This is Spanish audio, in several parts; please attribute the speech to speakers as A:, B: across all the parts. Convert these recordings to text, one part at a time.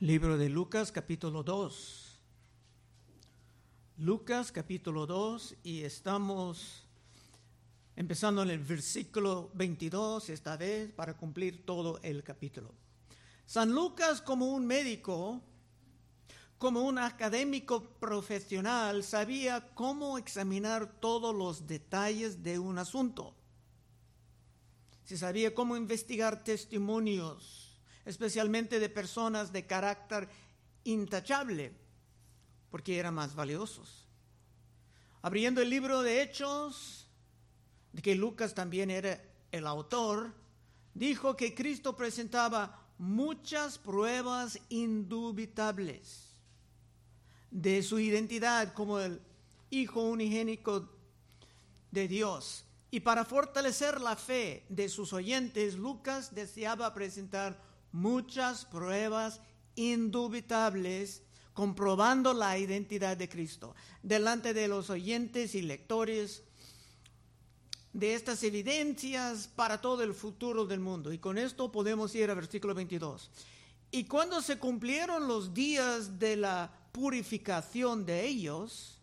A: Libro de Lucas capítulo 2. Lucas capítulo 2 y estamos empezando en el versículo 22 esta vez para cumplir todo el capítulo. San Lucas como un médico, como un académico profesional, sabía cómo examinar todos los detalles de un asunto. Se sabía cómo investigar testimonios especialmente de personas de carácter intachable, porque eran más valiosos. Abriendo el libro de Hechos, de que Lucas también era el autor, dijo que Cristo presentaba muchas pruebas indubitables de su identidad como el Hijo unigénico de Dios. Y para fortalecer la fe de sus oyentes, Lucas deseaba presentar muchas pruebas indubitables comprobando la identidad de Cristo delante de los oyentes y lectores de estas evidencias para todo el futuro del mundo. Y con esto podemos ir al versículo 22. Y cuando se cumplieron los días de la purificación de ellos,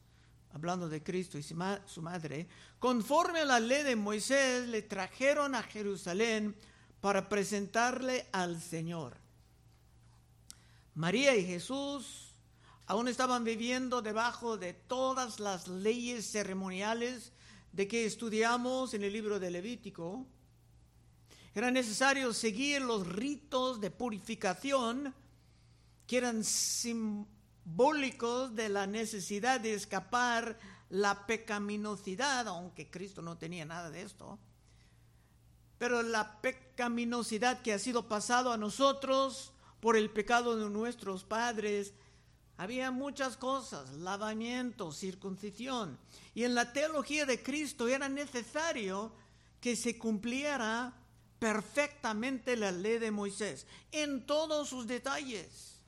A: hablando de Cristo y su madre, conforme a la ley de Moisés, le trajeron a Jerusalén para presentarle al Señor. María y Jesús aún estaban viviendo debajo de todas las leyes ceremoniales de que estudiamos en el libro de Levítico. Era necesario seguir los ritos de purificación que eran simbólicos de la necesidad de escapar la pecaminosidad, aunque Cristo no tenía nada de esto pero la pecaminosidad que ha sido pasado a nosotros por el pecado de nuestros padres, había muchas cosas, lavamiento, circuncisión. Y en la teología de Cristo era necesario que se cumpliera perfectamente la ley de Moisés, en todos sus detalles.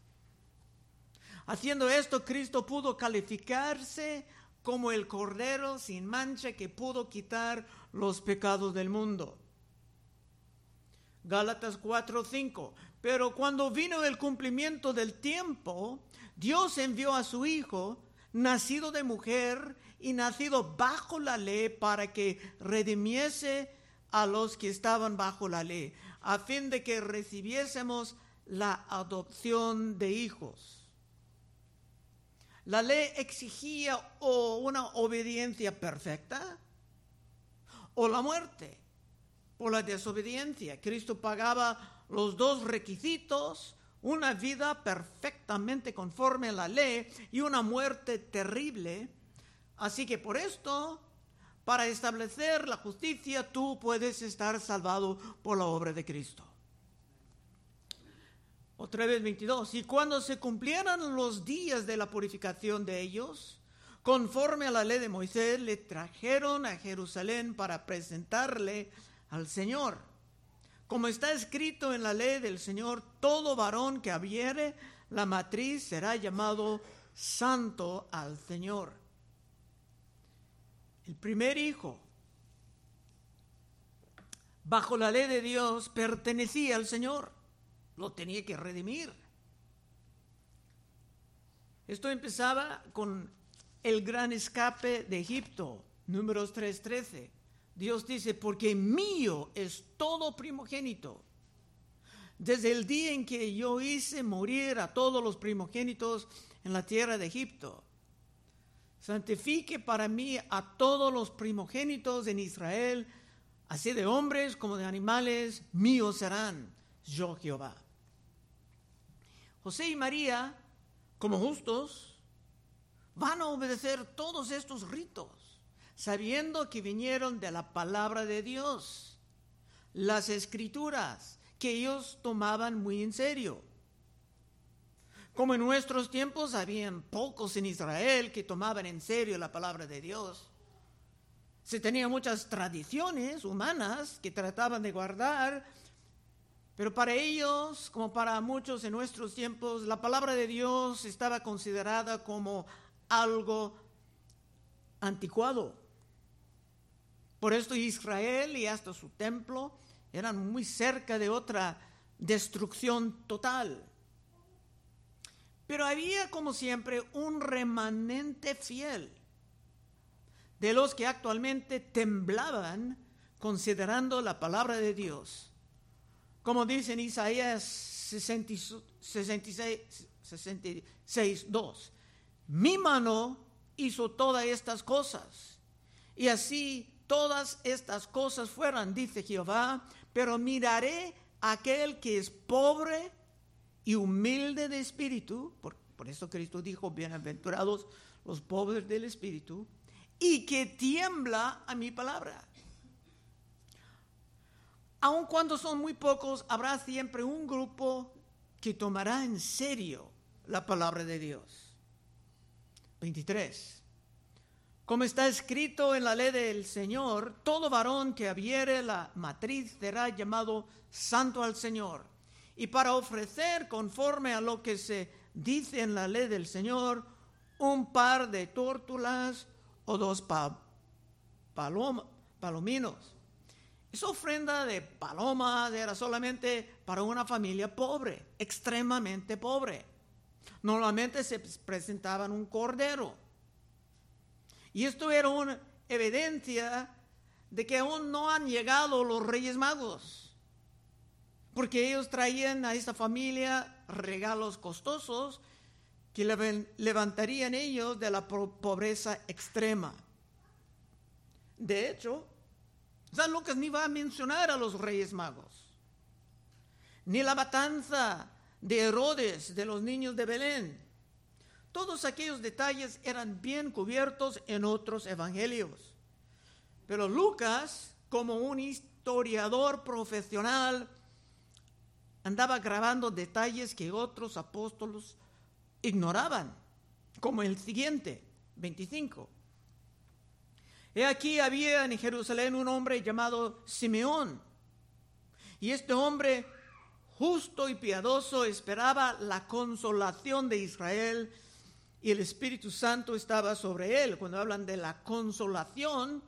A: Haciendo esto, Cristo pudo calificarse como el Cordero sin mancha que pudo quitar los pecados del mundo. Gálatas 4:5. Pero cuando vino el cumplimiento del tiempo, Dios envió a su Hijo, nacido de mujer y nacido bajo la ley, para que redimiese a los que estaban bajo la ley, a fin de que recibiésemos la adopción de hijos. La ley exigía o una obediencia perfecta o la muerte por la desobediencia. Cristo pagaba los dos requisitos, una vida perfectamente conforme a la ley y una muerte terrible. Así que por esto, para establecer la justicia, tú puedes estar salvado por la obra de Cristo. Otra vez 22. Y cuando se cumplieran los días de la purificación de ellos, conforme a la ley de Moisés, le trajeron a Jerusalén para presentarle al Señor. Como está escrito en la ley del Señor, todo varón que abriere la matriz será llamado santo al Señor. El primer hijo, bajo la ley de Dios, pertenecía al Señor, lo tenía que redimir. Esto empezaba con el gran escape de Egipto, números 3:13. Dios dice, porque mío es todo primogénito. Desde el día en que yo hice morir a todos los primogénitos en la tierra de Egipto, santifique para mí a todos los primogénitos en Israel, así de hombres como de animales, míos serán, yo Jehová. José y María, como justos, van a obedecer todos estos ritos sabiendo que vinieron de la palabra de Dios, las escrituras, que ellos tomaban muy en serio. Como en nuestros tiempos habían pocos en Israel que tomaban en serio la palabra de Dios. Se tenían muchas tradiciones humanas que trataban de guardar, pero para ellos, como para muchos en nuestros tiempos, la palabra de Dios estaba considerada como algo anticuado. Por esto Israel y hasta su templo eran muy cerca de otra destrucción total. Pero había, como siempre, un remanente fiel de los que actualmente temblaban considerando la palabra de Dios. Como dice en Isaías 66, 66 2, mi mano hizo todas estas cosas. Y así todas estas cosas fueran, dice Jehová, pero miraré a aquel que es pobre y humilde de espíritu, por, por eso Cristo dijo, bienaventurados los pobres del espíritu, y que tiembla a mi palabra. Aun cuando son muy pocos, habrá siempre un grupo que tomará en serio la palabra de Dios. 23. Como está escrito en la ley del Señor, todo varón que abriere la matriz será llamado santo al Señor. Y para ofrecer, conforme a lo que se dice en la ley del Señor, un par de tórtulas o dos palominos. Esa ofrenda de palomas era solamente para una familia pobre, extremadamente pobre. Normalmente se presentaban un cordero. Y esto era una evidencia de que aún no han llegado los reyes magos. Porque ellos traían a esta familia regalos costosos que levantarían ellos de la pobreza extrema. De hecho, San Lucas ni va a mencionar a los reyes magos, ni la matanza de Herodes de los niños de Belén. Todos aquellos detalles eran bien cubiertos en otros evangelios. Pero Lucas, como un historiador profesional, andaba grabando detalles que otros apóstoles ignoraban, como el siguiente, 25. He aquí había en Jerusalén un hombre llamado Simeón, y este hombre justo y piadoso esperaba la consolación de Israel y el Espíritu Santo estaba sobre él. Cuando hablan de la consolación,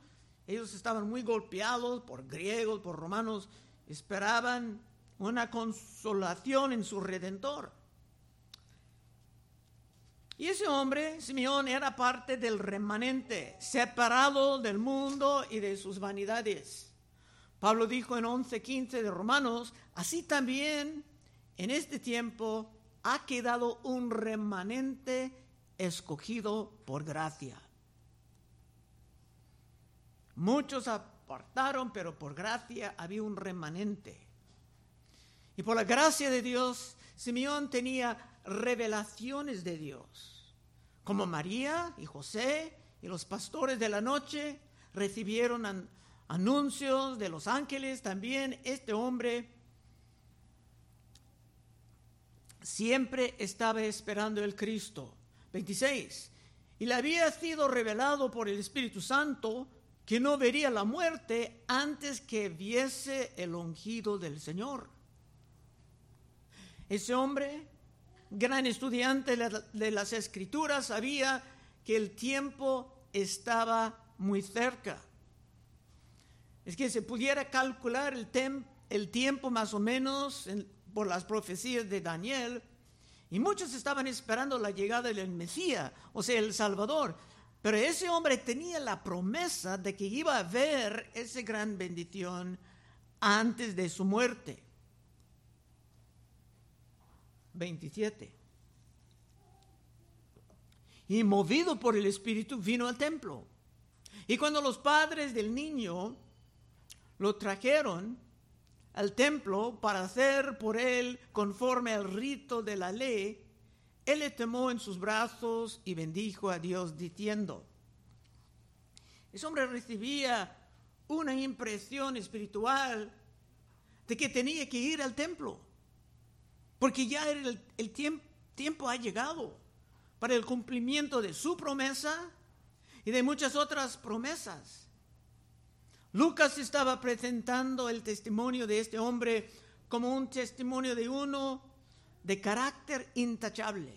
A: ellos estaban muy golpeados por griegos, por romanos, esperaban una consolación en su redentor. Y ese hombre, Simeón, era parte del remanente, separado del mundo y de sus vanidades. Pablo dijo en 11:15 de Romanos, así también en este tiempo ha quedado un remanente escogido por gracia. Muchos apartaron, pero por gracia había un remanente. Y por la gracia de Dios, Simeón tenía revelaciones de Dios. Como María y José y los pastores de la noche recibieron anuncios de los ángeles, también este hombre siempre estaba esperando el Cristo. 26. Y le había sido revelado por el Espíritu Santo que no vería la muerte antes que viese el ungido del Señor. Ese hombre gran estudiante de las escrituras, sabía que el tiempo estaba muy cerca. Es que se pudiera calcular el, el tiempo más o menos por las profecías de Daniel, y muchos estaban esperando la llegada del Mesías, o sea, el Salvador. Pero ese hombre tenía la promesa de que iba a ver esa gran bendición antes de su muerte. 27. Y movido por el Espíritu vino al templo. Y cuando los padres del niño lo trajeron al templo para hacer por él conforme al rito de la ley, él le tomó en sus brazos y bendijo a Dios diciendo, ese hombre recibía una impresión espiritual de que tenía que ir al templo porque ya el, el tiempo, tiempo ha llegado para el cumplimiento de su promesa y de muchas otras promesas. Lucas estaba presentando el testimonio de este hombre como un testimonio de uno de carácter intachable.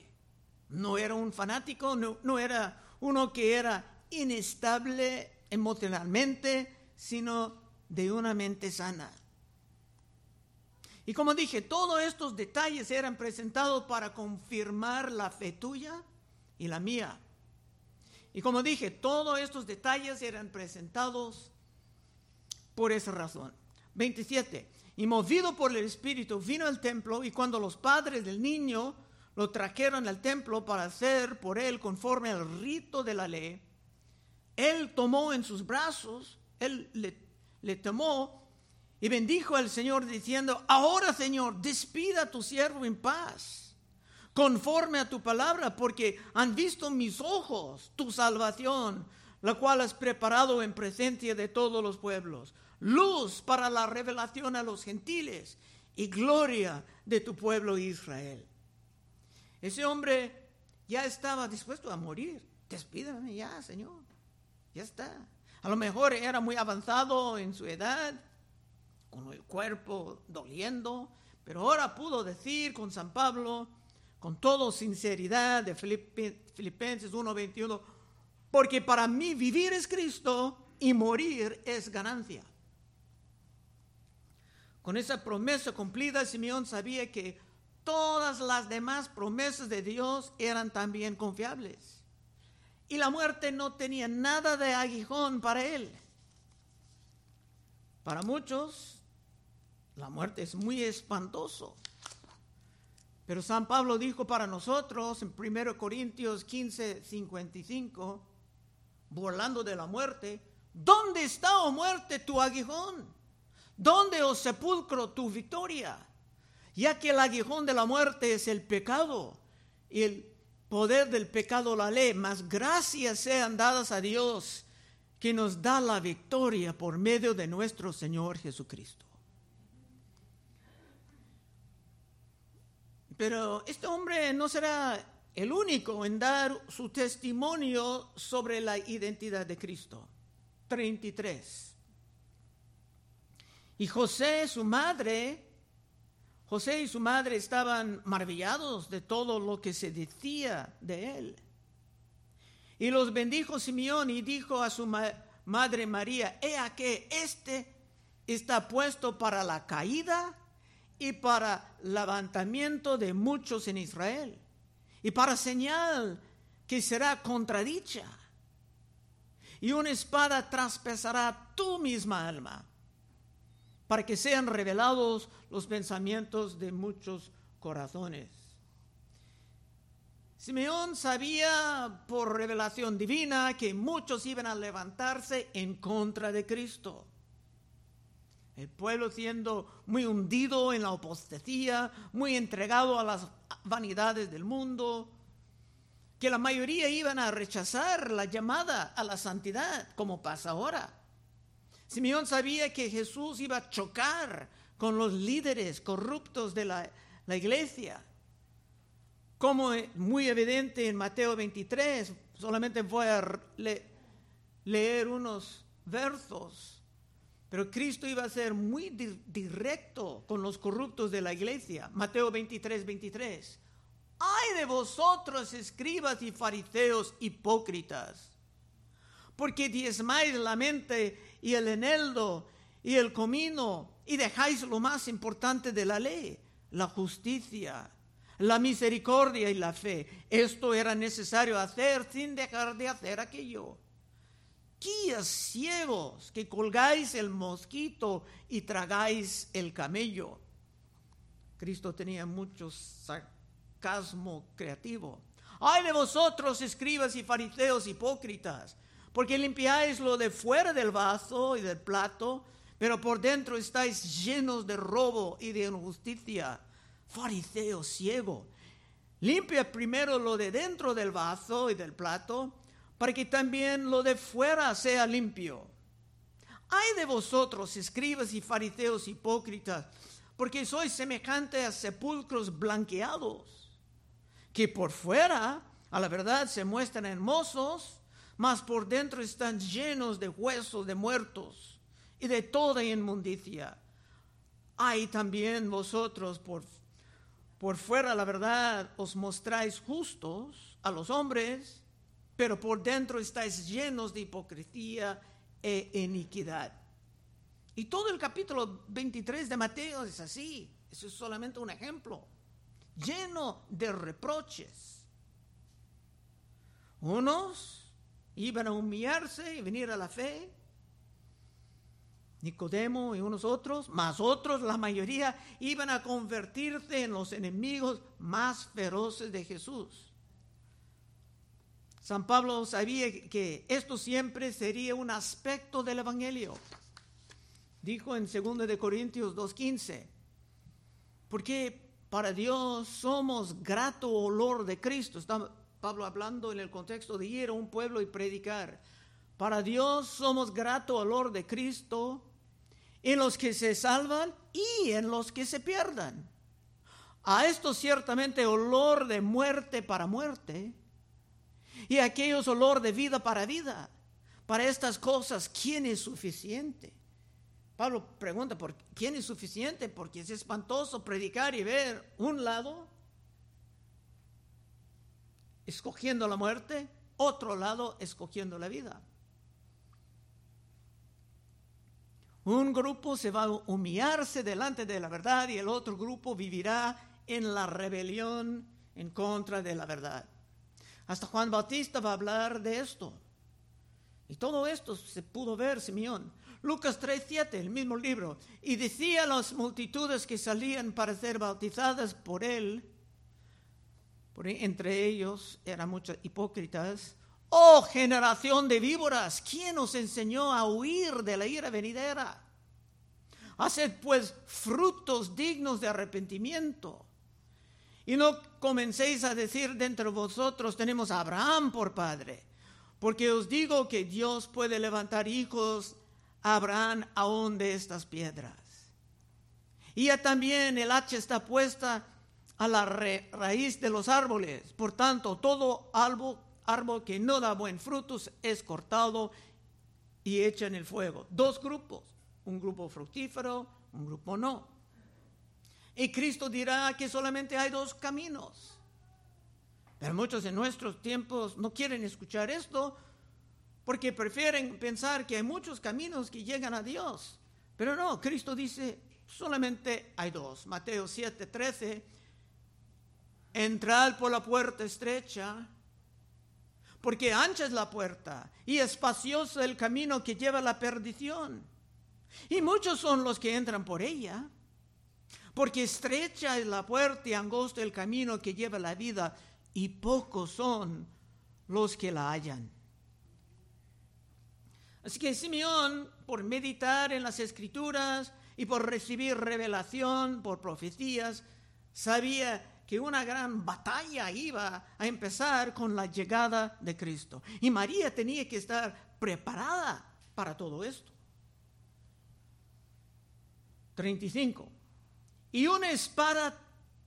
A: No era un fanático, no, era uno que era inestable emocionalmente, sino de una mente sana. Y como dije, todos estos detalles eran presentados para confirmar la fe tuya y la mía. Y como dije, todos estos detalles eran presentados por esa razón. 27. Y movido por el Espíritu vino al templo y cuando los padres del niño lo trajeron al templo para hacer por él conforme al rito de la ley, él tomó en sus brazos, él le, tomó y bendijo al Señor diciendo, ahora Señor, despida a tu siervo en paz, conforme a tu palabra, porque han visto mis ojos tu salvación, la cual has preparado en presencia de todos los pueblos, luz para la revelación a los gentiles y gloria de tu pueblo Israel. Ese hombre ya estaba dispuesto a morir. Despídame ya, Señor. Ya está. A lo mejor era muy avanzado en su edad, con el cuerpo doliendo, pero ahora pudo decir con San Pablo, con toda sinceridad de Filipenses 1:21, porque para mí vivir es Cristo y morir es ganancia. Con esa promesa cumplida, Simeón sabía que todas las demás promesas de Dios eran también confiables. Y la muerte no tenía nada de aguijón para él. Para muchos, la muerte es muy espantoso. Pero San Pablo dijo para nosotros en 1 Corintios 15, 55, burlando de la muerte, ¿dónde está, oh muerte, tu aguijón? ¿Dónde, oh sepulcro, tu victoria? Ya que el aguijón de la muerte es el pecado y el poder del pecado la ley, mas gracias sean dadas a Dios que nos da la victoria por medio de nuestro Señor Jesucristo. Pero este hombre no será el único en dar su testimonio sobre la identidad de Cristo. 33. Y José, su madre, José y su madre estaban maravillados de todo lo que se decía de él. Y los bendijo Simeón y dijo a su madre María, he aquí, este está puesto para la caída y para levantamiento de muchos en Israel, y para señal que será contradicha. Y una espada traspasará tu misma alma para que sean revelados los pensamientos de muchos corazones. Simeón sabía por revelación divina que muchos iban a levantarse en contra de Cristo. El pueblo siendo muy hundido en la apostasía, muy entregado a las vanidades del mundo, que la mayoría iban a rechazar la llamada a la santidad, como pasa ahora. Simeón sabía que Jesús iba a chocar con los líderes corruptos de la, iglesia. Como muy evidente en Mateo 23, solamente voy a leer unos versos, pero Cristo iba a ser muy directo con los corruptos de la iglesia. Mateo 23, 23. Ay de vosotros, escribas y fariseos hipócritas, porque diezmáis la mente y el eneldo y el comino y dejáis lo más importante de la ley, la justicia, la misericordia y la fe. Esto era necesario hacer sin dejar de hacer aquello. Guías ciegos que colgáis el mosquito y tragáis el camello. Cristo tenía mucho sarcasmo creativo. Ay de vosotros, escribas y fariseos hipócritas, porque limpiáis lo de fuera del vaso y del plato, pero por dentro estáis llenos de robo y de injusticia. Fariseo ciego, limpia primero lo de dentro del vaso y del plato, para que también lo de fuera sea limpio. Hay de vosotros, escribas y fariseos hipócritas, porque sois semejantes a sepulcros blanqueados, que por fuera, a la verdad, se muestran hermosos, mas por dentro están llenos de huesos de muertos y de toda inmundicia. Hay también vosotros por, por fuera, la verdad, os mostráis justos a los hombres, pero por dentro estáis llenos de hipocresía e iniquidad. Y todo el capítulo 23 de Mateo es así. Eso es solamente un ejemplo. Lleno de reproches. Unos iban a humillarse y venir a la fe. Nicodemo y unos otros, más otros, la mayoría, iban a convertirse en los enemigos más feroces de Jesús. San Pablo sabía que esto siempre sería un aspecto del Evangelio. Dijo en 2 de Corintios 2.15, porque para Dios somos grato olor de Cristo. Está Pablo hablando en el contexto de ir a un pueblo y predicar. Para Dios somos grato olor de Cristo en los que se salvan y en los que se pierdan. A esto ciertamente olor de muerte para muerte y a aquellos olor de vida para vida. Para estas cosas, ¿quién es suficiente? Pablo pregunta, ¿por quién es suficiente? Porque es espantoso predicar y ver un lado escogiendo la muerte, otro lado escogiendo la vida. Un grupo se va a humillarse delante de la verdad y el otro grupo vivirá en la rebelión en contra de la verdad. Hasta Juan Bautista va a hablar de esto. Y todo esto se pudo ver, Simeón. Lucas 3:7, el mismo libro, y decía a las multitudes que salían para ser bautizadas por él, entre ellos eran muchos hipócritas, oh generación de víboras, ¿quién os enseñó a huir de la ira venidera? Haced pues frutos dignos de arrepentimiento. Y no comencéis a decir dentro de vosotros, tenemos a Abraham por padre, porque os digo que Dios puede levantar hijos Abraham aún de estas piedras. Y ya también el hacha está puesta a la raíz de los árboles. Por tanto, todo árbol, árbol que no da buen frutos es cortado y hecho en el fuego. Dos grupos, un grupo fructífero, un grupo no. Y Cristo dirá que solamente hay dos caminos. Pero muchos en nuestros tiempos no quieren escuchar esto porque prefieren pensar que hay muchos caminos que llegan a Dios. Pero no, Cristo dice, solamente hay dos. Mateo 7, 13, entrad por la puerta estrecha, porque ancha es la puerta y espacioso el camino que lleva a la perdición. Y muchos son los que entran por ella, porque estrecha es la puerta y angosto el camino que lleva a la vida, y pocos son los que la hallan. Así que Simeón, por meditar en las escrituras y por recibir revelación, por profecías, sabía que una gran batalla iba a empezar con la llegada de Cristo. Y María tenía que estar preparada para todo esto. 35. Y una espada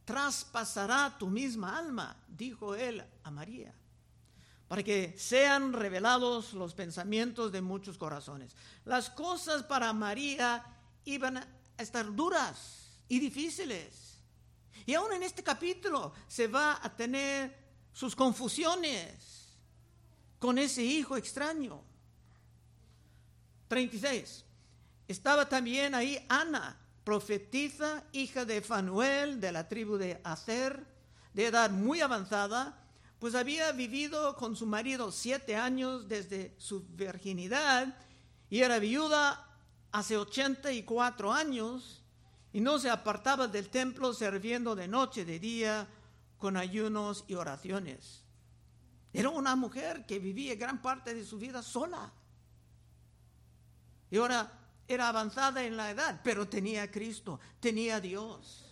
A: traspasará tu misma alma, dijo él a María para que sean revelados los pensamientos de muchos corazones. Las cosas para María iban a estar duras y difíciles. Y aún en este capítulo se va a tener sus confusiones con ese hijo extraño. 36. Estaba también ahí Ana, profetisa, hija de Fanuel, de la tribu de Acer, de edad muy avanzada, pues había vivido con su marido siete años desde su virginidad y era viuda hace 84 años y no se apartaba del templo sirviendo de noche, de día, con ayunos y oraciones. Era una mujer que vivía gran parte de su vida sola. Y ahora era avanzada en la edad, pero tenía a Cristo, tenía a Dios.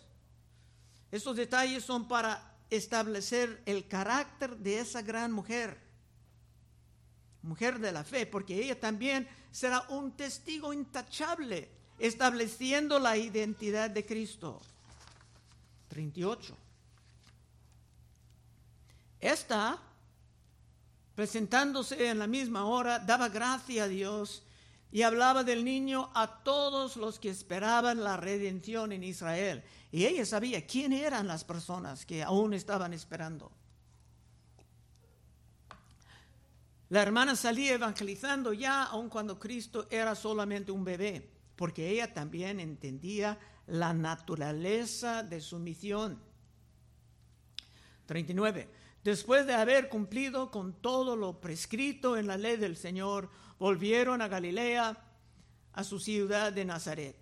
A: Estos detalles son para establecer el carácter de esa gran mujer, mujer de la fe, porque ella también será un testigo intachable, estableciendo la identidad de Cristo. 38. Esta, presentándose en la misma hora, daba gracia a Dios y hablaba del niño a todos los que esperaban la redención en Israel. Y ella sabía quién eran las personas que aún estaban esperando. La hermana salía evangelizando ya, aun cuando Cristo era solamente un bebé. Porque ella también entendía la naturaleza de su misión. 39. Después de haber cumplido con todo lo prescrito en la ley del Señor, volvieron a Galilea, a su ciudad de Nazaret.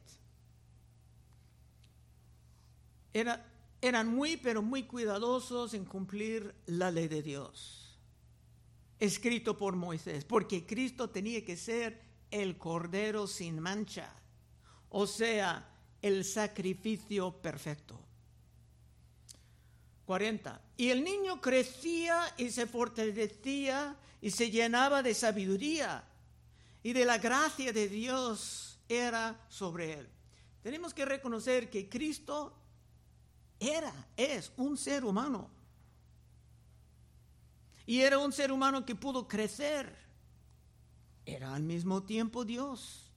A: eran muy, pero muy cuidadosos en cumplir la ley de Dios, escrito por Moisés, porque Cristo tenía que ser el Cordero sin mancha, o sea, el sacrificio perfecto. 40. Y el niño crecía y se fortalecía y se llenaba de sabiduría y de la gracia de Dios era sobre él. Tenemos que reconocer que Cristo era, es un ser humano. Y era un ser humano que pudo crecer. Era al mismo tiempo Dios.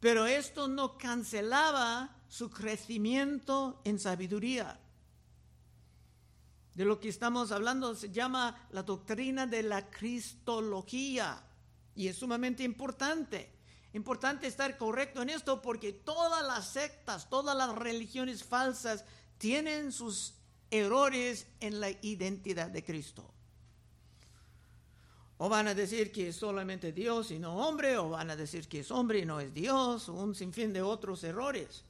A: Pero esto no cancelaba su crecimiento en sabiduría. De lo que estamos hablando se llama la doctrina de la cristología y es sumamente importante. Importante estar correcto en esto porque todas las sectas, todas las religiones falsas tienen sus errores en la identidad de Cristo. O van a decir que es solamente Dios y no hombre, o van a decir que es hombre y no es Dios, un sinfín de otros errores.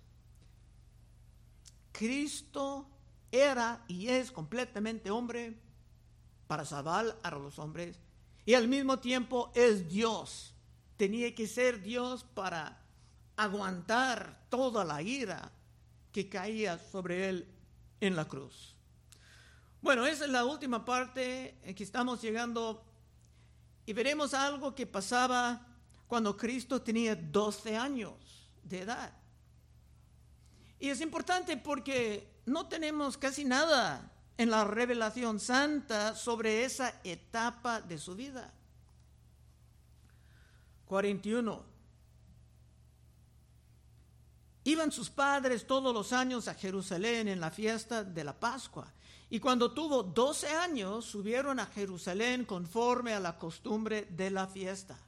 A: Cristo era y es completamente hombre para salvar a los hombres y al mismo tiempo es Dios. Tenía que ser Dios para aguantar toda la ira que caía sobre él en la cruz. Bueno, esa es la última parte en que estamos llegando y veremos algo que pasaba cuando Cristo tenía 12 años de edad. Y es importante porque no tenemos casi nada en la revelación santa sobre esa etapa de su vida. 41. Iban sus padres todos los años a Jerusalén en la fiesta de la Pascua y cuando tuvo 12 años, subieron a Jerusalén conforme a la costumbre de la fiesta.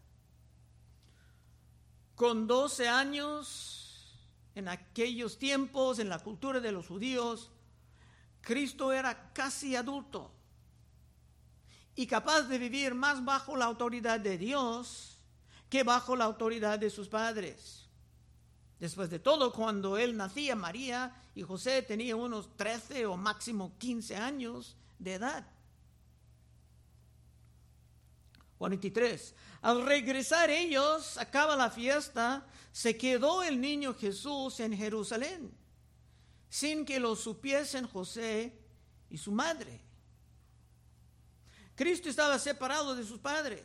A: Con 12 años, en aquellos tiempos, en la cultura de los judíos, Cristo era casi adulto y capaz de vivir más bajo la autoridad de Dios que bajo la autoridad de sus padres. Después de todo, cuando él nacía, María y José tenían unos 13 o máximo 15 años de edad. 43. Al regresar ellos, acaba la fiesta, se quedó el niño Jesús en Jerusalén, sin que lo supiesen José y su madre. Cristo estaba separado de sus padres.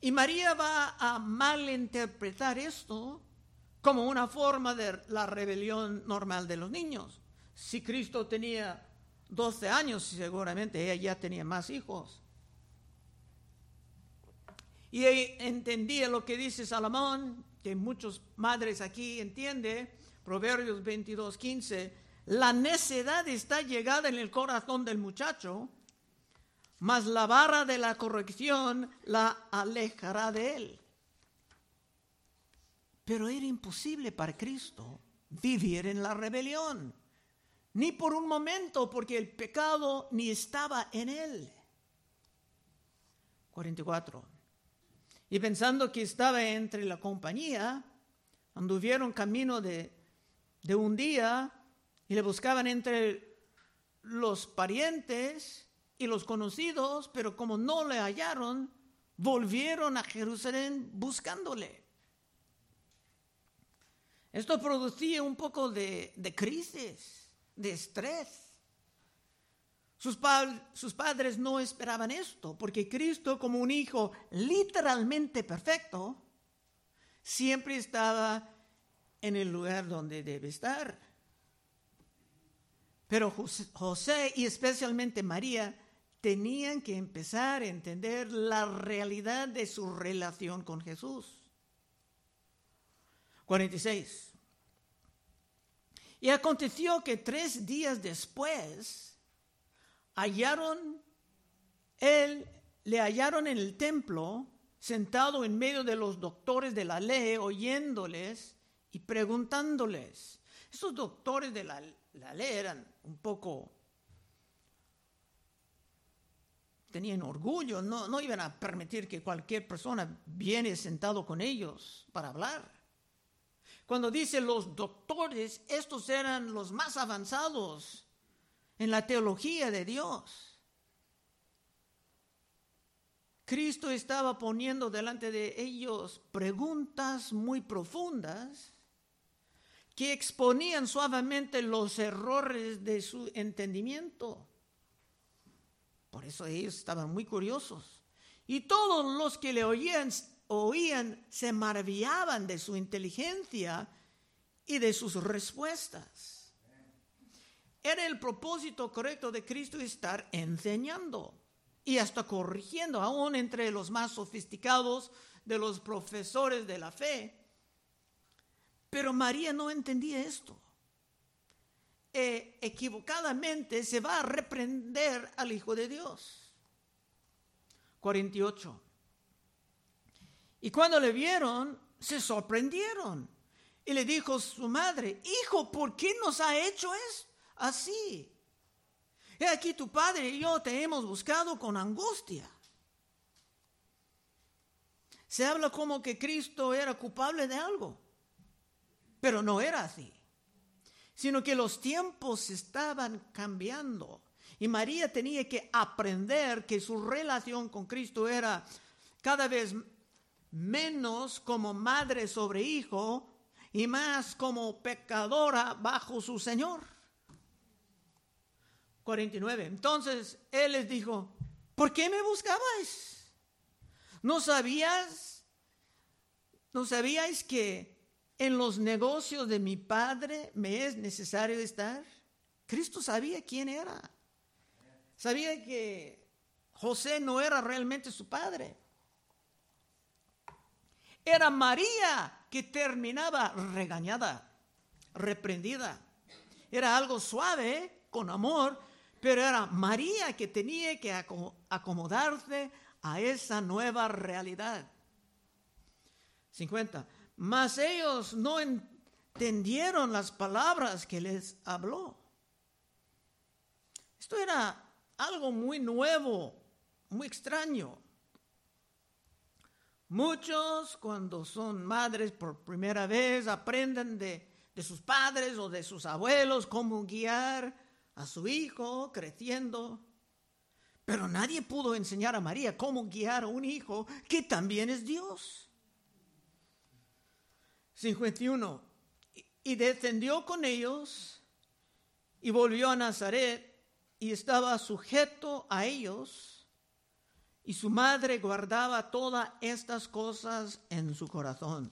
A: Y María va a malinterpretar esto como una forma de la rebelión normal de los niños. Si Cristo tenía 12 años, seguramente ella ya tenía más hijos. Y entendía lo que dice Salomón, que muchos madres aquí entiende, Proverbios 22, 15, la necedad está llegada en el corazón del muchacho mas la barra de la corrección la alejará de él. Pero era imposible para Cristo vivir en la rebelión, ni por un momento, porque el pecado ni estaba en él. 44. Y pensando que estaba entre la compañía, anduvieron camino de, de un día y le buscaban entre los parientes y los conocidos, pero como no le hallaron, volvieron a Jerusalén buscándole. Esto producía un poco de, crisis, de estrés. Sus, padres no esperaban esto, porque Cristo como un hijo literalmente perfecto, siempre estaba en el lugar donde debe estar. Pero José y especialmente María tenían que empezar a entender la realidad de su relación con Jesús. 46. Y aconteció que tres días después hallaron, él, le hallaron en el templo sentado en medio de los doctores de la ley, oyéndoles y preguntándoles. Esos doctores de la, la ley eran un poco tenían orgullo, no, no iban a permitir que cualquier persona viene sentado con ellos para hablar. Cuando dice los doctores, estos eran los más avanzados en la teología de Dios. Cristo estaba poniendo delante de ellos preguntas muy profundas que exponían suavemente los errores de su entendimiento. Por eso ellos estaban muy curiosos. Y todos los que le oían, oían se maravillaban de su inteligencia y de sus respuestas. Era el propósito correcto de Cristo estar enseñando y hasta corrigiendo, aún entre los más sofisticados de los profesores de la fe. Pero María no entendía esto. Eh, equivocadamente se va a reprender al Hijo de Dios. 48. Y cuando le vieron, se sorprendieron. Y le dijo su madre, hijo, ¿por qué nos ha hecho eso así? He aquí tu padre y yo te hemos buscado con angustia. Se habla como que Cristo era culpable de algo, pero no era así sino que los tiempos estaban cambiando. Y María tenía que aprender que su relación con Cristo era cada vez menos como madre sobre hijo y más como pecadora bajo su Señor. 49. Entonces Él les dijo, ¿por qué me buscabais? ¿No sabías? ¿No sabíais que en los negocios de mi padre me es necesario estar. Cristo sabía quién era. Sabía que José no era realmente su padre. Era María que terminaba regañada, reprendida. Era algo suave, con amor, pero era María que tenía que acomodarse a esa nueva realidad. 50 mas ellos no entendieron las palabras que les habló. Esto era algo muy nuevo, muy extraño. Muchos cuando son madres por primera vez aprenden de, de, sus padres o de sus abuelos cómo guiar a su hijo creciendo. Pero nadie pudo enseñar a María cómo guiar a un hijo que también es Dios. 51. Y descendió con ellos y volvió a Nazaret y estaba sujeto a ellos y su madre guardaba todas estas cosas en su corazón.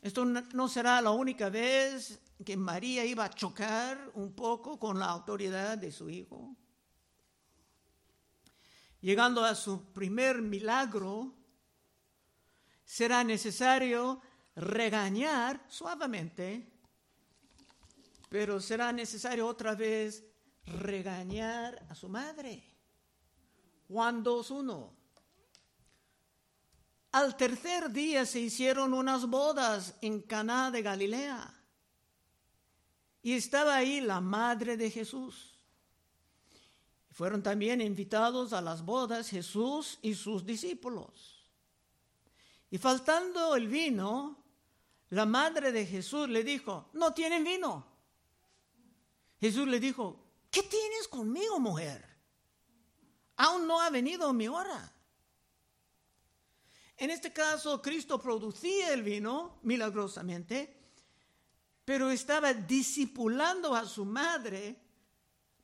A: Esto no será la única vez que María iba a chocar un poco con la autoridad de su hijo. Llegando a su primer milagro, será necesario regañar suavemente, pero será necesario otra vez regañar a su madre. Juan 2.1. Al tercer día se hicieron unas bodas en Caná de Galilea. Y estaba ahí la madre de Jesús. Fueron también invitados a las bodas Jesús y sus discípulos. Y faltando el vino, la madre de Jesús le dijo, no tienen vino. Jesús le dijo, ¿qué tienes conmigo, mujer? Aún no ha venido mi hora. En este caso, Cristo producía el vino milagrosamente, pero estaba discipulando a su madre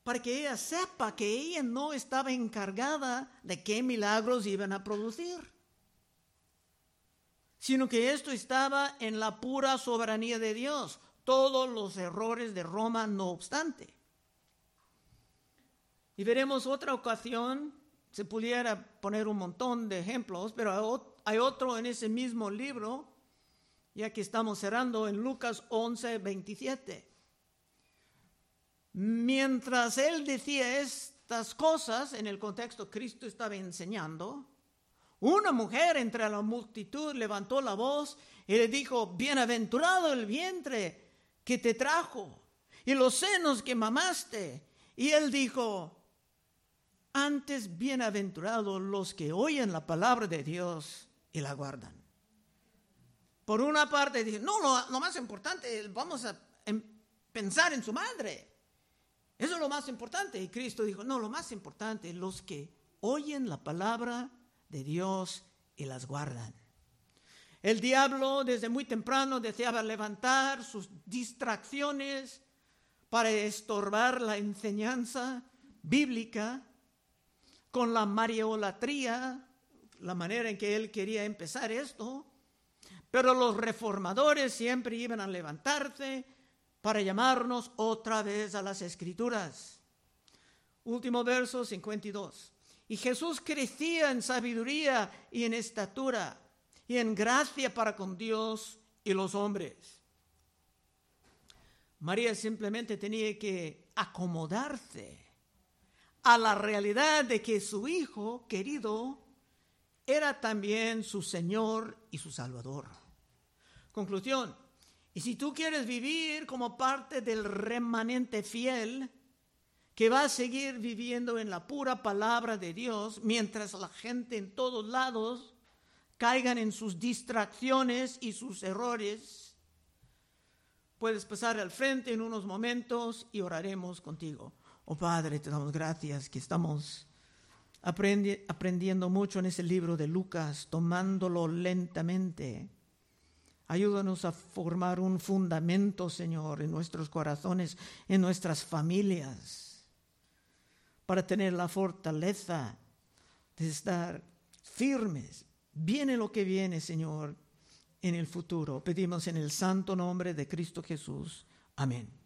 A: para que ella sepa que ella no estaba encargada de qué milagros iban a producir sino que esto estaba en la pura soberanía de Dios, todos los errores de Roma no obstante. Y veremos otra ocasión, se pudiera poner un montón de ejemplos, pero hay otro en ese mismo libro, ya que estamos cerrando en Lucas 11, 27. Mientras él decía estas cosas, en el contexto Cristo estaba enseñando, Una mujer entre la multitud levantó la voz y le dijo, bienaventurado el vientre que te trajo y los senos que mamaste. Y él dijo, antes bienaventurados los que oyen la palabra de Dios y la guardan. Por una parte, dice, no, lo, más importante, vamos a em, pensar en su madre. Eso es lo más importante. Y Cristo dijo, no, lo más importante, los que oyen la palabra de Dios y las guardan. El diablo desde muy temprano deseaba levantar sus distracciones para estorbar la enseñanza bíblica con la mariolatría, la manera en que él quería empezar esto. Pero los reformadores siempre iban a levantarse para llamarnos otra vez a las escrituras. Último verso 52. Y Jesús crecía en sabiduría y en estatura y en gracia para con Dios y los hombres. María simplemente tenía que acomodarse a la realidad de que su hijo querido era también su Señor y su Salvador. Conclusión, y si tú quieres vivir como parte del remanente fiel, que va a seguir viviendo en la pura palabra de Dios, mientras la gente en todos lados caigan en sus distracciones y sus errores, puedes pasar al frente en unos momentos y oraremos contigo. Oh Padre, te damos gracias que estamos aprendiendo mucho en ese libro de Lucas, tomándolo lentamente. Ayúdanos a formar un fundamento, Señor, en nuestros corazones, en nuestras familias, para tener la fortaleza de estar firmes. Viene lo que viene, Señor, en el futuro. Pedimos en el santo nombre de Cristo Jesús. Amén.